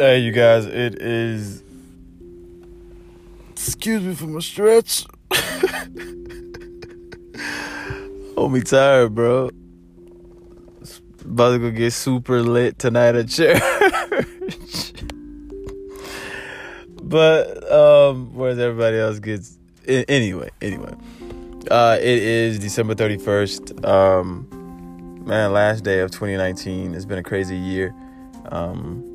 Hey, you guys, it is. Excuse me for my stretch. Hold me tired, bro. About to go get super lit tonight at church. but um, whereas everybody else gets anyway, anyway. Uh, it is December thirty first. Um, man, last day of 2019. It's been a crazy year. Um,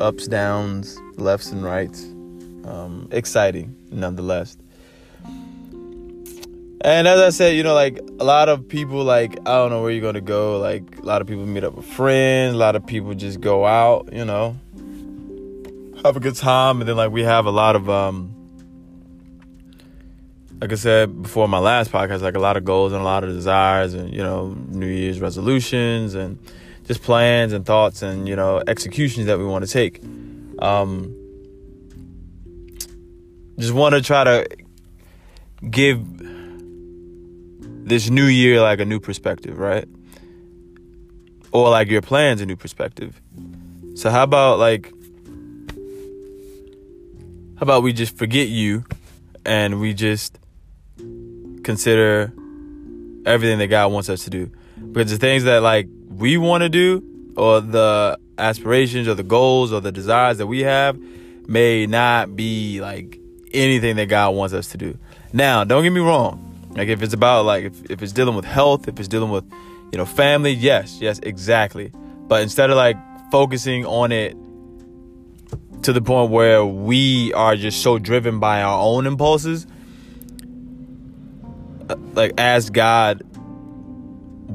ups, downs, lefts, and rights. Um, exciting, nonetheless. And as I said, you know, like a lot of people, like I don't know where you're gonna go. Like a lot of people meet up with friends. A lot of people just go out, you know, have a good time. And then like we have a lot of, um, like I said before my last podcast, like a lot of goals and a lot of desires, and you know, New Year's resolutions and just plans and thoughts and you know executions that we want to take. Um, just want to try to give this new year like a new perspective, right? Or like your plans a new perspective. So how about like how about we just forget you and we just consider everything that God wants us to do. Because the things that like we want to do or the aspirations or the goals or the desires that we have may not be like anything that God wants us to do. Now, don't get me wrong. Like if it's about like if, if it's dealing with health, if it's dealing with, you know, family, yes, yes, exactly. But instead of like focusing on it to the point where we are just so driven by our own impulses, uh, like ask God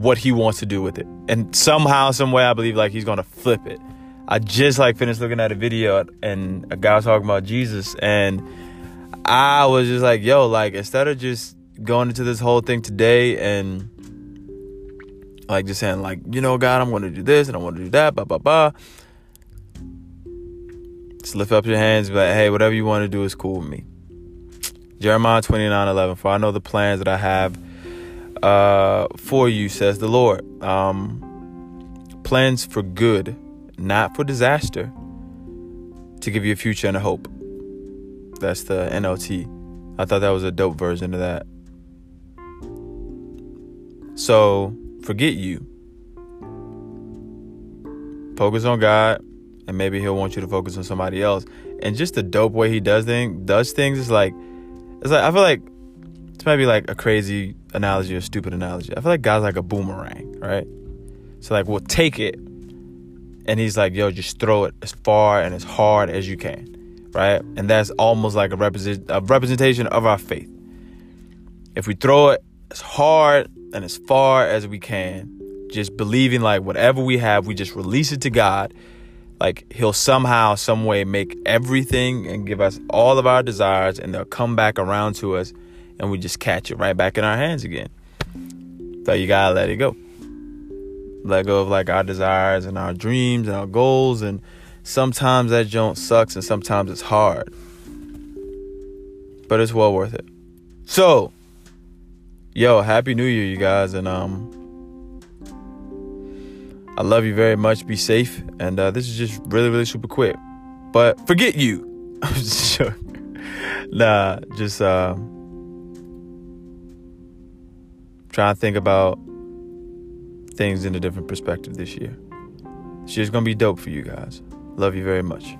what he wants to do with it. And somehow, some way, I believe like he's gonna flip it. I just like finished looking at a video and a guy was talking about Jesus and I was just like, yo, like instead of just going into this whole thing today and like just saying like, you know, God, I'm gonna do this and I want to do that, blah blah blah. Just lift up your hands, like, hey, whatever you want to do is cool with me. Jeremiah 29 11. For I know the plans that I have uh, for you, says the Lord. Um, plans for good, not for disaster, to give you a future and a hope. That's the NLT. I thought that was a dope version of that. So, forget you. Focus on God, and maybe He'll want you to focus on somebody else. And just the dope way He does does things is like, it's like I feel like this might be like a crazy analogy or stupid analogy. I feel like God's like a boomerang, right? So like we'll take it and he's like, yo, just throw it as far and as hard as you can. Right? And that's almost like a, represent, a representation of our faith. If we throw it as hard and as far as we can, just believing like whatever we have, we just release it to God. Like he'll somehow, some way make everything and give us all of our desires and they'll come back around to us and we just catch it right back in our hands again. So you gotta let it go. Let go of like our desires and our dreams and our goals. And sometimes that joint sucks and sometimes it's hard. But it's well worth it. So, yo, happy new year, you guys. And um I love you very much. Be safe. And uh, this is just really, really super quick. But forget you. I'm. Nah, just uh try and think about things in a different perspective this year. This year's gonna be dope for you guys. Love you very much.